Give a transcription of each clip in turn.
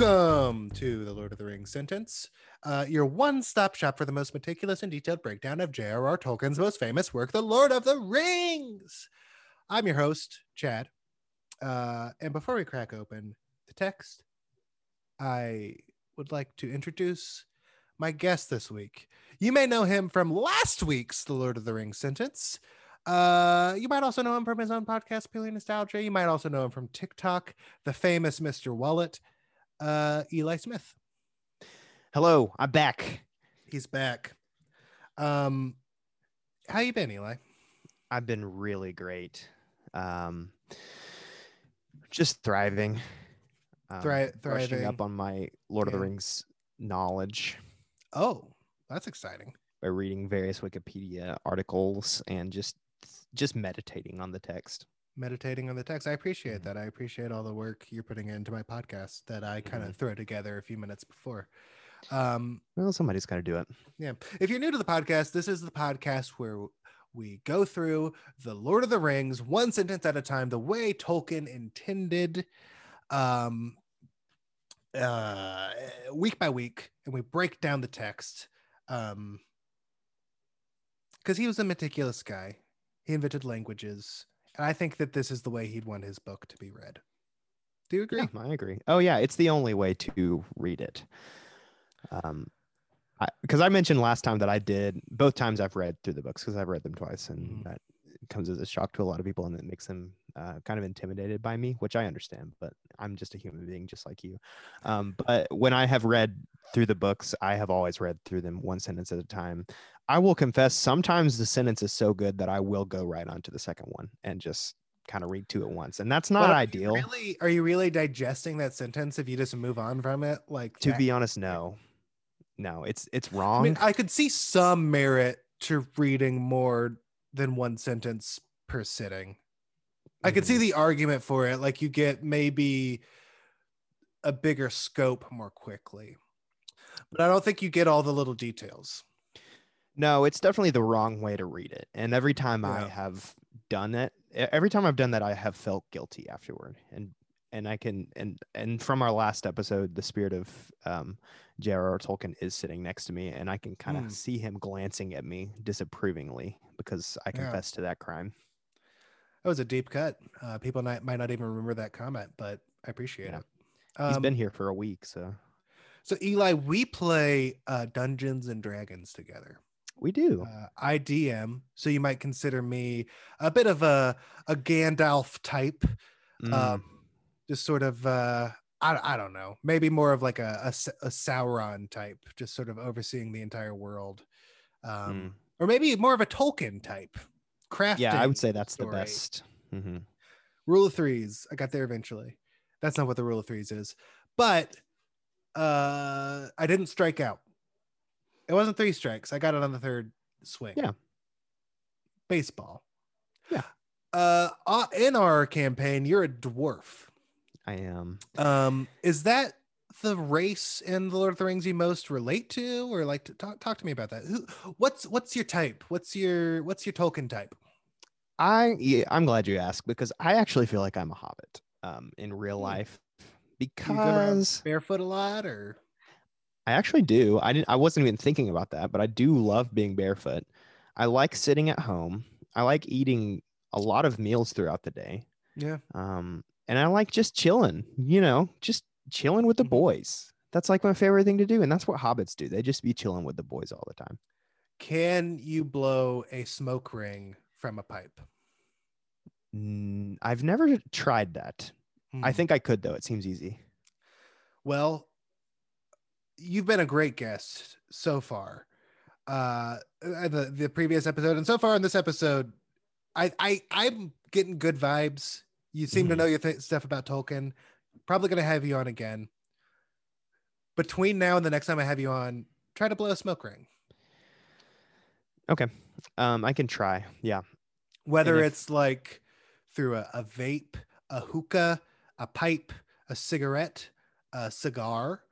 Welcome to the Lord of the Rings sentence, uh, your one stop shop for the most meticulous and detailed breakdown of J.R.R. Tolkien's most famous work, The Lord of the Rings. I'm your host, Chad. Uh, and before we crack open the text, I would like to introduce my guest this week. You may know him from last week's The Lord of the Rings sentence. Uh, you might also know him from his own podcast, Paleo Nostalgia. You might also know him from TikTok, the famous Mr. Wallet, uh, Eli Smith. Hello, I'm back. He's back. Um, how you been, Eli? I've been really great. Um, just thriving. Um, Thri- brushing thriving. up on my Lord of the Rings knowledge Oh, that's exciting. by reading various Wikipedia articles and just just meditating on the text. Meditating on the text. I appreciate Mhm. that. I appreciate all the work you're putting into my podcast that I kind of Mhm. throw together a few minutes before. Um, Well, somebody's got to do it. Yeah. If you're new to the podcast, this is the podcast where we go through the Lord of the Rings one sentence at a time, the way Tolkien intended, um, uh, week by week, and we break down the text. Um, because he was a meticulous guy, he invented languages, and I think that this is the way he'd want his book to be read. Do you agree? Yeah, I agree. Oh yeah, it's the only way to read it. Um, because I, mentioned last time that I did both times I've read through the books because I've read them twice, and Mhm. that comes as a shock to a lot of people, and it makes them uh, kind of intimidated by me, which I understand. But I'm just a human being, just like you. Um, but when I have read through the books, I have always read through them one sentence at a time. I will confess, sometimes the sentence is so good that I will go right on to the second one and just kind of read two at once, and that's not But are you ideal. Really, are you really digesting that sentence if you just move on from it? Like to that- be honest no no it's it's wrong I mean, I could see some merit to reading more than one sentence per sitting. I could see Mhm. the argument for it. Like you get maybe a bigger scope more quickly, but I don't think you get all the little details. no it's definitely the wrong way to read it and every time i have done it every time i've done that i have felt guilty afterward and and i can and and from our last episode the spirit of um j.r.r tolkien is sitting next to me and i can kind of Hmm. see him glancing at me disapprovingly because i Yeah. confess to that crime That was a deep cut. Uh, people might, might not even remember that comment, but I appreciate Yeah. it. He's Um, been here for a week so so Eli, we play uh, Dungeons and Dragons together. we do Uh, I DM, so you might consider me a bit of a a Gandalf type, Mm, um, just sort of uh, I I don't know, maybe more of like a a Sauron type, just sort of overseeing the entire world, um, mm. or maybe more of a Tolkien type. Crafting. yeah i would say that's story. the best Mm-hmm. Rule of threes. I got there eventually. That's not what the rule of threes is, but uh, I didn't strike out. It wasn't three strikes. I got it on the third swing. Yeah. Baseball. Yeah. Uh, uh, in our campaign, you're a dwarf. I am Um, is that the race in the Lord of the Rings you most relate to, or like to talk talk to me about that? Who, what's what's your type? What's your what's your Tolkien type? I yeah, I'm glad you asked because I actually feel like I'm a hobbit um in real Hmm. life because barefoot a lot, or I actually do. I didn't I wasn't even thinking about that, but I do love being barefoot. I like sitting at home. I like eating a lot of meals throughout the day. yeah? Um and I like just chilling, you know, just chilling with the Mhm. boys. That's like my favorite thing to do and that's what hobbits do. They just be chilling with the boys all the time. Can you blow a smoke ring from a pipe? Mm, I've never tried that. I Hmm. think I could though. It seems easy. Well, you've been a great guest so far. Uh, uh, the the previous episode and so far in this episode, I I I'm getting good vibes. You seem to Mhm. know your th- stuff about Tolkien. Probably gonna have you on again. Between now and the next time I have you on, try to blow a smoke ring. Okay. Um I can try. Yeah. Whether if- it's like through a, a vape, a hookah, a pipe, a cigarette, a cigar,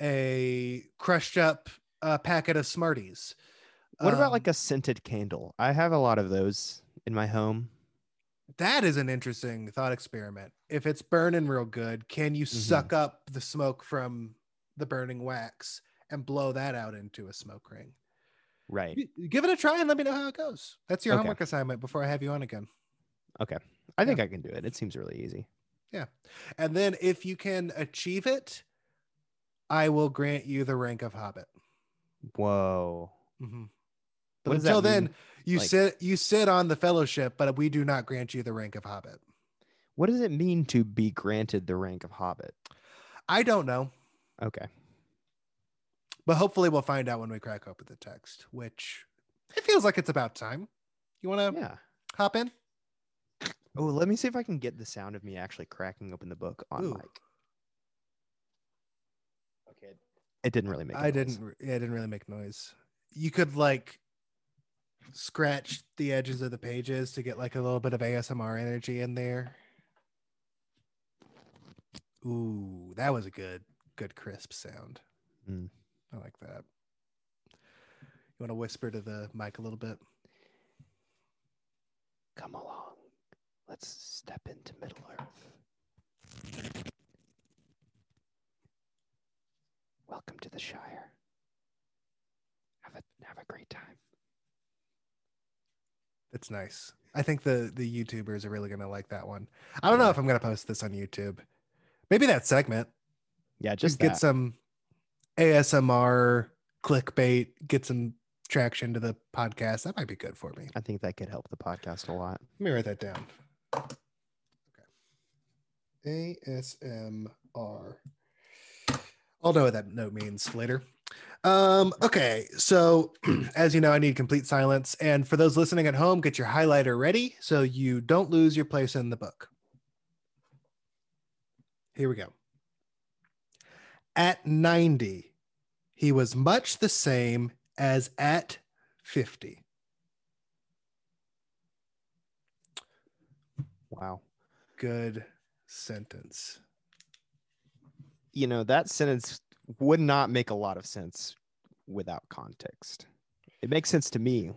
a crushed up uh, packet of Smarties. What about Um, like a scented candle? I have a lot of those in my home. That? Is an interesting thought experiment. if it's burning real good, can you Mhm. suck up the smoke from the burning wax and blow that out into a smoke ring? Right. Give it a try and let me know how it goes. That's your Okay. homework assignment before I have you on again. Okay. I think I can do it. It seems really easy. Yeah. And then if you can achieve it, I will grant you the rank of hobbit. Whoa. Mhm. But until then, mean? you Like- sit you sit on the fellowship, but we do not grant you the rank of hobbit. What does it mean to be granted the rank of hobbit? I don't know, Okay. but hopefully we'll find out when we crack open the text, which it feels like it's about time. You want to Yeah. hop in? Oh, let me see if I can get the sound of me actually cracking open the book on Ooh. mic. Okay. It didn't really make. I noise. didn't. Yeah, it didn't really make noise. You could like scratch the edges of the pages to get like a little bit of ASMR energy in there. Ooh, that was a good, good crisp sound. Mm. I like that. You want to whisper to the mic a little bit? Come along. Let's step into Middle Earth. Welcome to the Shire. Have a have a great time. It's nice. I think the the YouTubers are really gonna like that one. I don't know if I'm gonna post this on YouTube. Maybe that segment. Yeah, Just get that. some ASMR clickbait, get some traction to the podcast. That might be good for me. I think that could help the podcast a lot. Let me write that down. Okay. ASMR. I'll know what that note means later. Um, okay, so as you know, I need complete silence. And for those listening at home, get your highlighter ready so you don't lose your place in the book. Here we go. At 90, he was much the same as at 50. Wow. Good sentence. You know, that sentence would not make a lot of sense without context. It makes sense to me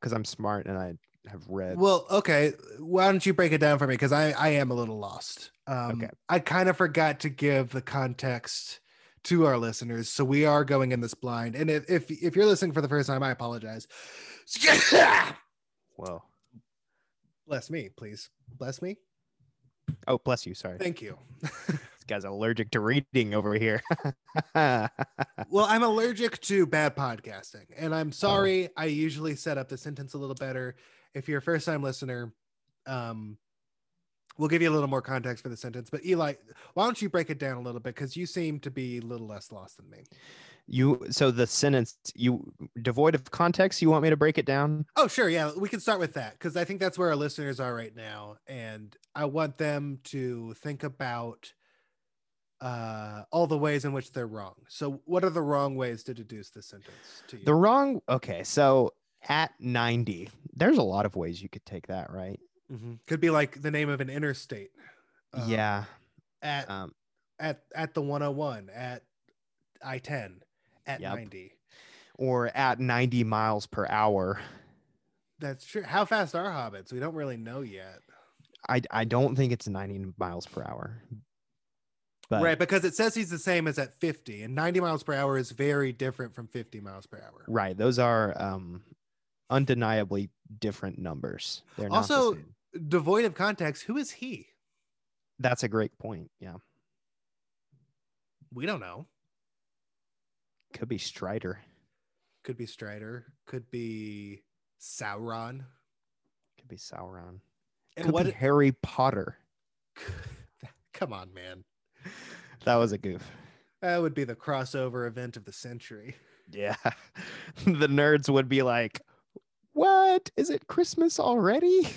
because I'm smart and I have read. Well, okay. Why don't you break it down for me? Because I, I am a little lost. Um, Okay. I kind of forgot to give the context to our listeners, so we are going in this blind. And if if, if you're listening for the first time, I apologize. Whoa. Bless me, please. Bless me. Oh, bless you. Sorry. Thank you. Guy's allergic to reading over here. well, I'm allergic to bad podcasting, and I'm sorry. I usually set up the sentence a little better. If you're a first time listener, um, we'll give you a little more context for the sentence. But Eli, why don't you break it down a little bit? Because you seem to be a little less lost than me. you so the sentence you devoid of context, you want me to break it down? Oh, sure. Yeah, we can start with that because I think that's where our listeners are right now. And I want them to think about uh, all the ways in which they're wrong. So, what are the wrong ways to deduce this sentence to you? The wrong okay, so at 90, there's a lot of ways you could take that, right? Mhm. Could be like the name of an interstate. um, yeah. At Um, at at the 101, at I 10, at Yep. 90. or at 90 miles per hour. That's true. How fast are hobbits? We don't really know yet. I I don't think it's 90 miles per hour. But right, because it says he's the same as at 50, and 90 miles per hour is very different from 50 miles per hour. right, those are um undeniably different numbers. They're Also- Devoid of context, who is he? That's a great point. Yeah. We don't know. Could be Strider. Could be Strider, could be Sauron. Could be Sauron. And Could what be Harry Potter. Come on, man. That was a goof. That would be the crossover event of the century. Yeah. the nerds would be like, What? Is it Christmas already?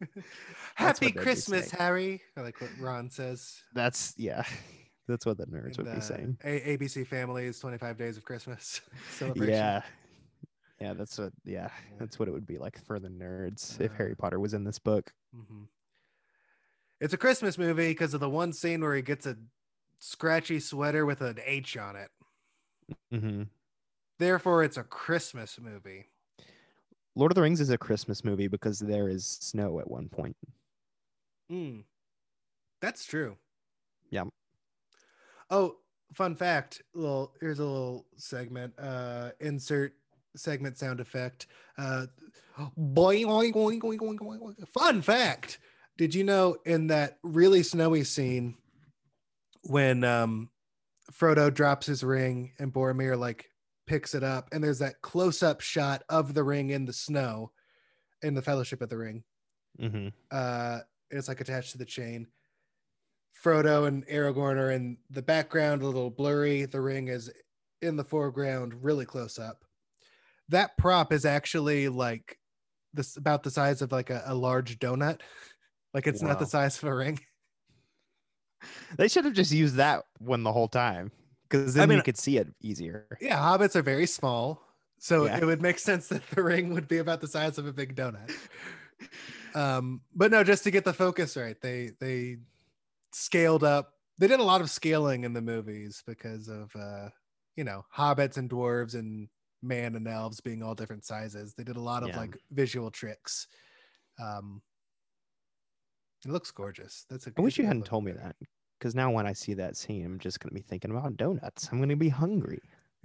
Happy what they'd be Christmas. Harry. I like what Ron says. That's yeah. That's what the nerds would And, be uh, saying. A- ABC Family's 25 Days of Christmas celebration. Yeah. Yeah, that's what yeah, that's what it would be like for the nerds if Uh, Harry Potter was in this book. Mhm. It's a Christmas movie because of the one scene where he gets a scratchy sweater with an H on it. hmm Therefore, it's a Christmas movie. Lord of the Rings is a Christmas movie because there is snow at one point. Mm. That's true. Yeah. Oh, fun fact. Little here's a little segment. Uh insert segment sound effect. Uh boing, boing, boing, boing, boing, boing. Fun fact. Did you know in that really snowy scene when um Frodo drops his ring and Boromir like picks it up and there's that close-up shot of the ring in the snow in the Fellowship of the Ring. Mm-hmm. uh it's like attached to the chain frodo and aragorn are in the background a little blurry the ring is in the foreground really close up that prop is actually like this about the size of like a, a large donut like it's not the size of a ring They should have just used that one the whole time because then mean- you could see it easier. yeah hobbits are very small so Yeah. it would make sense that the ring would be about the size of a big donut um but no just to get the focus right they they scaled up they did a lot of scaling in the movies because of uh you know hobbits and dwarves and man and elves being all different sizes they did a lot of Yeah. like visual tricks um it looks gorgeous that's a I wish you hadn't told me that because now when I see that scene, I'm just gonna be thinking about donuts. I'm gonna be hungry.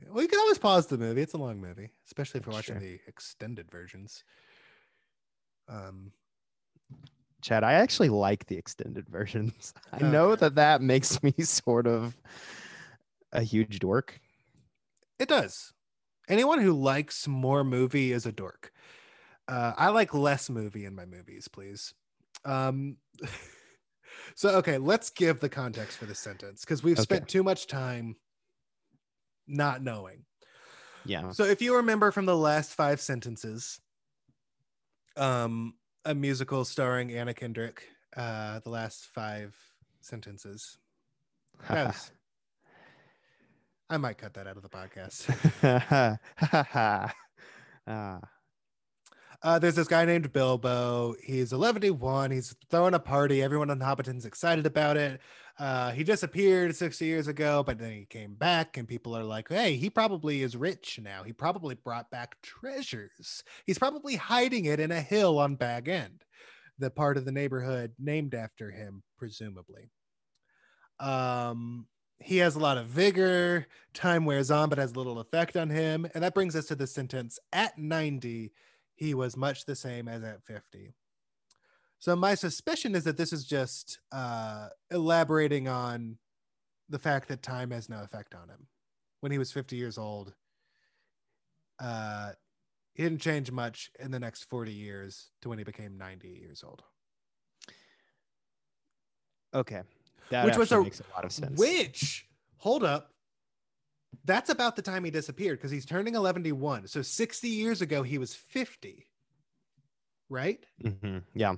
well you can always pause the movie it's a long movie especially if you're watching true. the extended versions um Chad, I actually like the extended versions. I Oh, know that that makes me sort of a huge dork. It does. Anyone who likes more movie is a dork. Uh, I like less movie in my movies, please. Um, so, okay, let's give the context for this sentence because we've Okay. spent too much time not knowing. Yeah. So, if you remember from the last five sentences, um, a musical starring Anna Kendrick, uh, the last five sentences. Was- I might cut that out of the podcast. ah, Uh, there's this guy named Bilbo. He's 11 He's throwing a party. Everyone on Hobbiton's excited about it. Uh, he disappeared 60 years ago, but then he came back, and people are like, hey, he probably is rich now. He probably brought back treasures. He's probably hiding it in a hill on Bag End, the part of the neighborhood named after him, presumably. Um, he has a lot of vigor. Time wears on, but has little effect on him. And that brings us to the sentence at 90 he was much the same as at 50. So my suspicion is that this is just uh, elaborating on the fact that time has no effect on him. When he was 50 years old, uh, he didn't change much in the next 40 years to when he became 90 years old. okay. That Which was a- makes a lot of sense. Which, hold up, that's about the time he disappeared because he's turning 11 So 60 years ago, he was 50, right? Mhm, Yeah.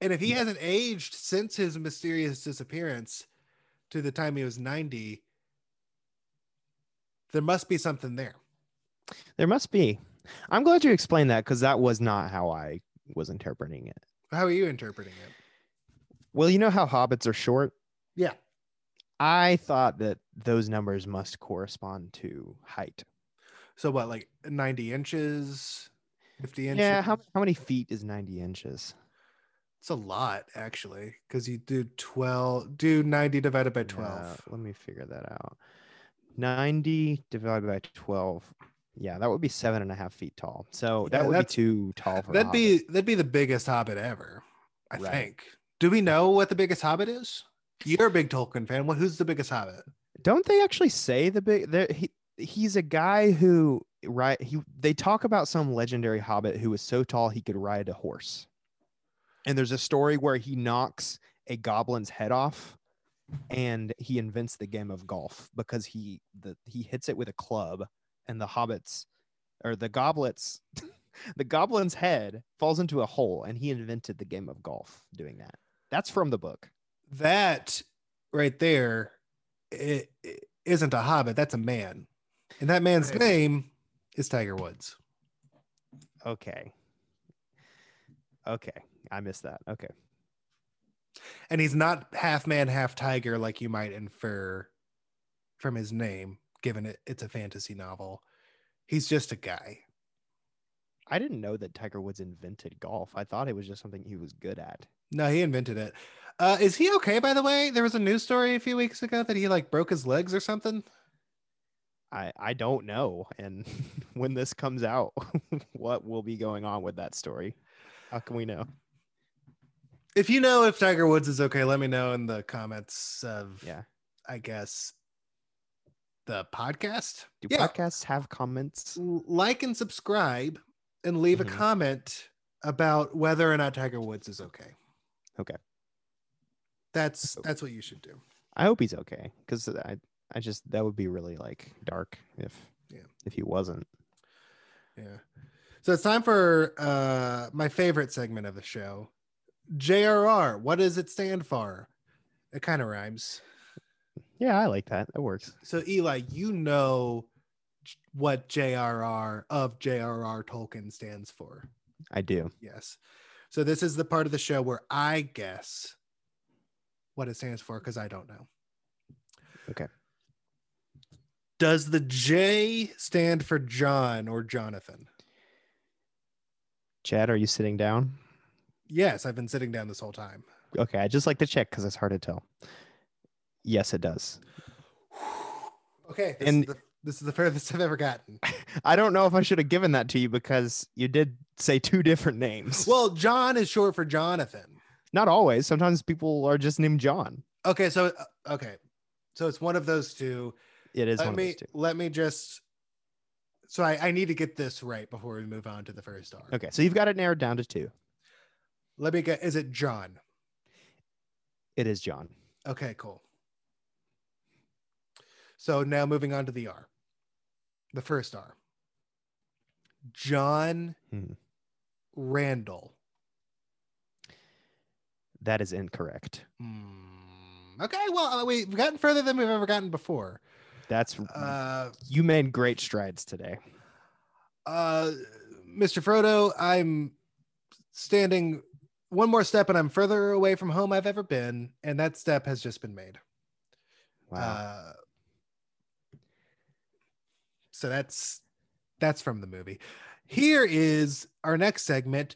And if he hasn't aged since his mysterious disappearance to the time he was 90, there must be something there. There must be. I'm glad you explained that because that was not how I was interpreting it. How are you interpreting it? Well, you know how hobbits are short? Yeah. I thought that those numbers must correspond to height. So what, like 90 inches, 50 inches? Yeah. How, how many feet is 90 inches? It's a lot actually, because you do 12, do 90 divided by 12. Yeah, let me figure that out. 90 divided by 12. Yeah, that would be seven and a half feet tall. So that Yeah, would be too tall for That'd be that'd be the biggest hobbit ever, I Right. think. Do we know what the biggest hobbit is? You're a big Tolkien fan. What who's the biggest hobbit? Don't they actually say the big? He, he's a guy who right. He they talk about some legendary hobbit who was so tall he could ride a horse. And there's a story where he knocks a goblin's head off, and he invents the game of golf because he the he hits it with a club, and the hobbits or the goblets. The goblin's head falls into a hole, and he invented the game of golf doing that. That's from the book. That right there it, it isn't a hobbit, that's a man. And that man's name is Tiger Woods. Okay. Okay. I missed that. Okay. And he's not half man, half tiger like you might infer from his name, given it it's a fantasy novel. He's just a guy. I didn't know that Tiger Woods invented golf. I thought it was just something he was good at. No, he invented it. Uh, is he okay? By the way, there was a news story a few weeks ago that he like broke his legs or something. I I don't know. And when this comes out, what will be going on with that story? How can we know? If you know if Tiger Woods is okay, let me know in the comments of Yeah. I guess the podcast. Do Yeah. podcasts have comments? Like and subscribe and leave Mhm. a comment about whether or not Tiger Woods is okay. Okay. That's that's what you should do. I hope he's okay because I I just that would be really like dark if Yeah. if he wasn't. Yeah. So it's time for uh my favorite segment of the show. JRR. What does it stand for? It kind of rhymes. Yeah, I like that. That works. So Eli, you know what JRR of JRR Tolkien stands for. I do. Yes. So this is the part of the show where I guess what it stands for because I don't know. Okay. Does the J stand for John or Jonathan? Chad, are you sitting down? Yes, I've been sitting down this whole time. Okay, I just like to check because it's hard to tell. Yes, it does. Okay, this, And- is the, this is the furthest I've ever gotten. I don't know if I should have given that to you because you did say two different names. Well, John is short for Jonathan. Not always. Sometimes people are just named John. Okay, so uh, okay, so it's one of those two. It is let one me of those two. let me just. So I, I need to get this right before we move on to the first R. Okay, so you've got it narrowed down to two. Let me get. Is it John? It is John. Okay, cool. So now moving on to the R. The first R. John Hmm. Randall. That is incorrect. Hmm, Okay, well, uh, we've gotten further than we've ever gotten before. That's Uh, you made great strides today. uh, Mr. Frodo, I'm standing one more step and I'm further away from home I've ever been, and that step has just been made. Wow. Uh, so that's that's from the movie. Here is our next segment.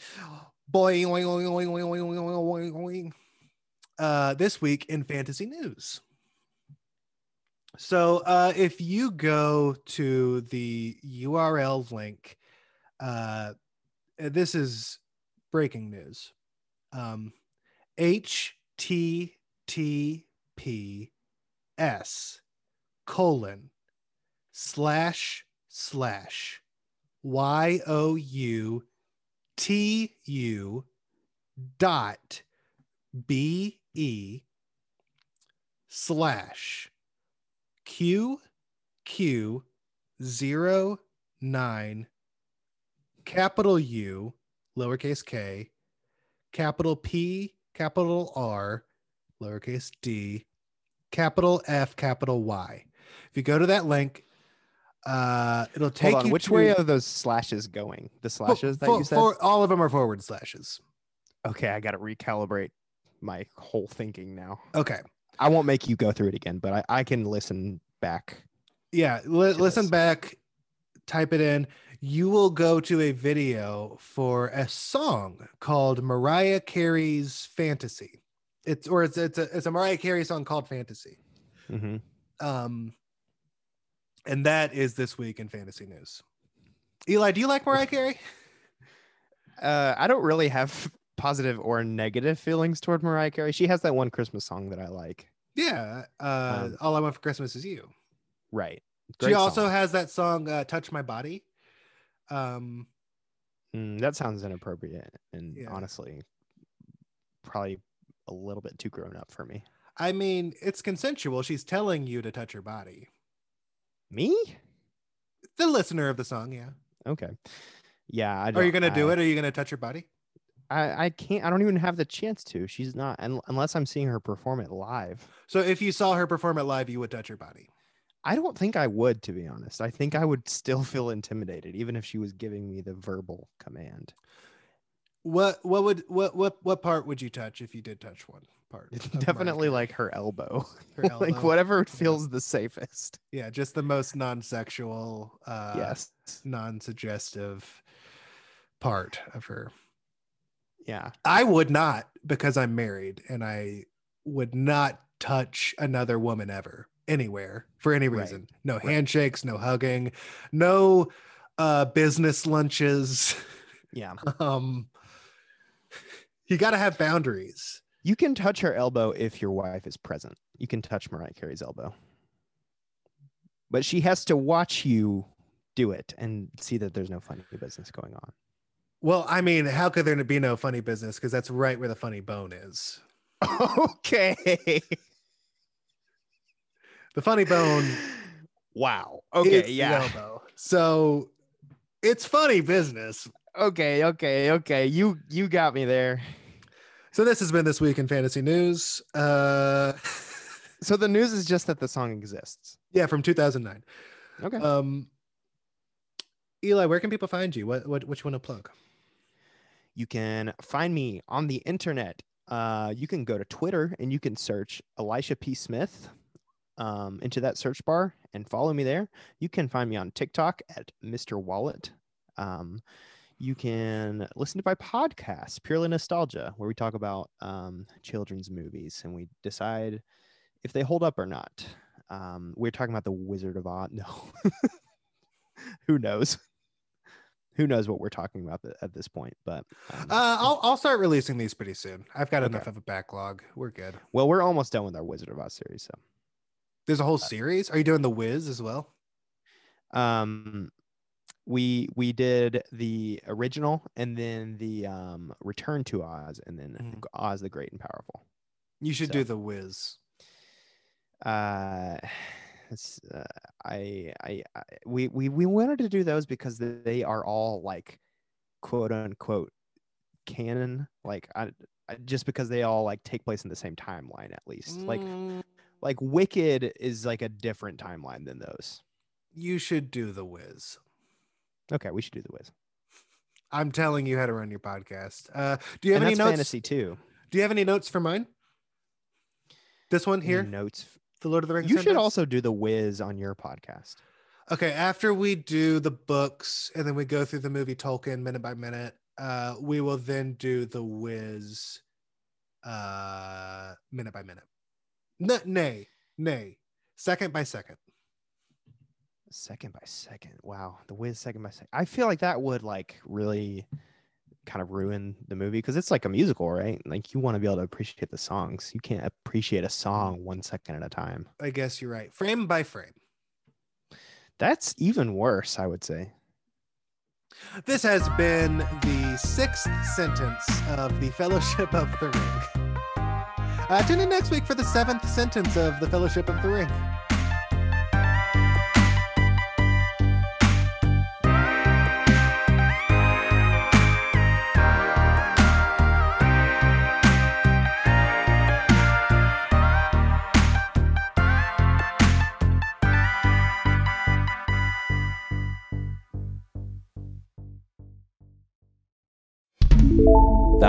Boing, oing, oing, oing, oing, oing, oing, oing, oing. Uh, this week in fantasy news. So uh, if you go to the URL link, uh, this is breaking news. Um, https colon slash slash y o u t u dot b e slash q q zero nine capital U lowercase k capital P capital R lowercase d capital F capital Y. If you go to that link, uh, it'll take Hold on. you Which to- way are those slashes going? The for- slashes that for- you said? for- all of them are forward slashes. okay, I got to recalibrate my whole thinking now. Okay. I won't make you go through it again, but I, I can listen back. Yeah. Li- listen this. back, type it in. You will go to a video for a song called Mariah Carey's Fantasy. It's or it's it's a it's a Mariah Carey song called Fantasy. hmm Um, and that is this week in fantasy news. Eli, do you like Mariah Carey? Uh, I don't really have positive or negative feelings toward Mariah Carey. She has that one Christmas song that I like. Yeah. Uh, Um, All I Want for Christmas is You. Right. she Great also song. has that song uh, "Touch My Body." Um, Mm, that sounds inappropriate and Yeah. honestly, probably a little bit too grown up for me. I mean, it's consensual. She's telling you to touch her body. Me? The listener of the song, yeah. Okay. Yeah. I Are you gonna do it? Are you gonna touch her body? I, I can't. I don't even have the chance to. She's not, un- unless I'm seeing her perform it live. So if you saw her perform it live, you would touch her body. I don't think I would, to be honest. I think I would still feel intimidated, even if she was giving me the verbal command. What what would what what what part would you touch if you did touch one part? Definitely like her elbow, Her like elbow? whatever Yeah. feels the safest. Yeah, just the most non-sexual, uh, yes. non-suggestive part of her. Yeah. I would not because I'm married and I would not touch another woman ever anywhere for any Right. reason. No Right. handshakes, no hugging, no uh business lunches. Yeah. um you got to have boundaries. You can touch her elbow if your wife is present. You can touch Mariah Carey's elbow. But she has to watch you do it and see that there's no funny business going on. Well, I mean, how could there be no funny business because that's right where the funny bone is. okay. The funny bone Wow. Okay. Yeah. elbow. So it's funny business. Okay. Okay. Okay. You you got me there. So this has been this week in fantasy news. Uh So the news is just that the song exists. yeah, from 2009. Okay. Um Eli, where can people find you? What what which one to plug? you can find me on the internet. Uh, you can go to Twitter and you can search Elisha P. Smith um, into that search bar and follow me there. You can find me on TikTok at Mr. Wallet. Um, you can listen to my podcast, Purely Nostalgia, where we talk about um, children's movies and we decide if they hold up or not. Um, we're talking about the Wizard of Oz. No, who knows? Who knows what we're talking about at this point? But um, Uh I'll I'll start releasing these pretty soon. I've got enough of a backlog. We're good. well, we're almost done with our Wizard of Oz series. So, There's a whole series. Are you doing the Wiz as well? um, we we did the original and then the um, Return to Oz and then Mhm. Oz the Great and Powerful. You should So- do the Wiz. Uh, it's, uh, I, I I we we we wanted to do those because they are all like quote unquote canon. Like I, I just because they all like take place in the same timeline at least. Like Mm, like Wicked is like a different timeline than those. you should do the Wiz. Okay, we should do the Wiz. I'm telling you how to run your podcast. Uh, do you have and any that's notes? fantasy too. Do you have any notes for mine? This one here, Notes. the Lord of the Rings. You should sentence? also do the Wiz on your podcast. Okay, after we do the books and then we go through the movie Tolkien minute by minute, uh, we will then do the Wiz uh, minute by minute. N- nay, nay, second by second. Second by second. Wow, the Wiz second by second. I feel like that would like really kind of ruin the movie because it's like a musical, right? Like you want to be able to appreciate the songs. You can't appreciate a song one second at a time. I guess you're right. Frame by frame. That's even worse, I would say. This has been the sixth sentence of the Fellowship of the Ring. Uh, tune in next week for the seventh sentence of the Fellowship of the Ring.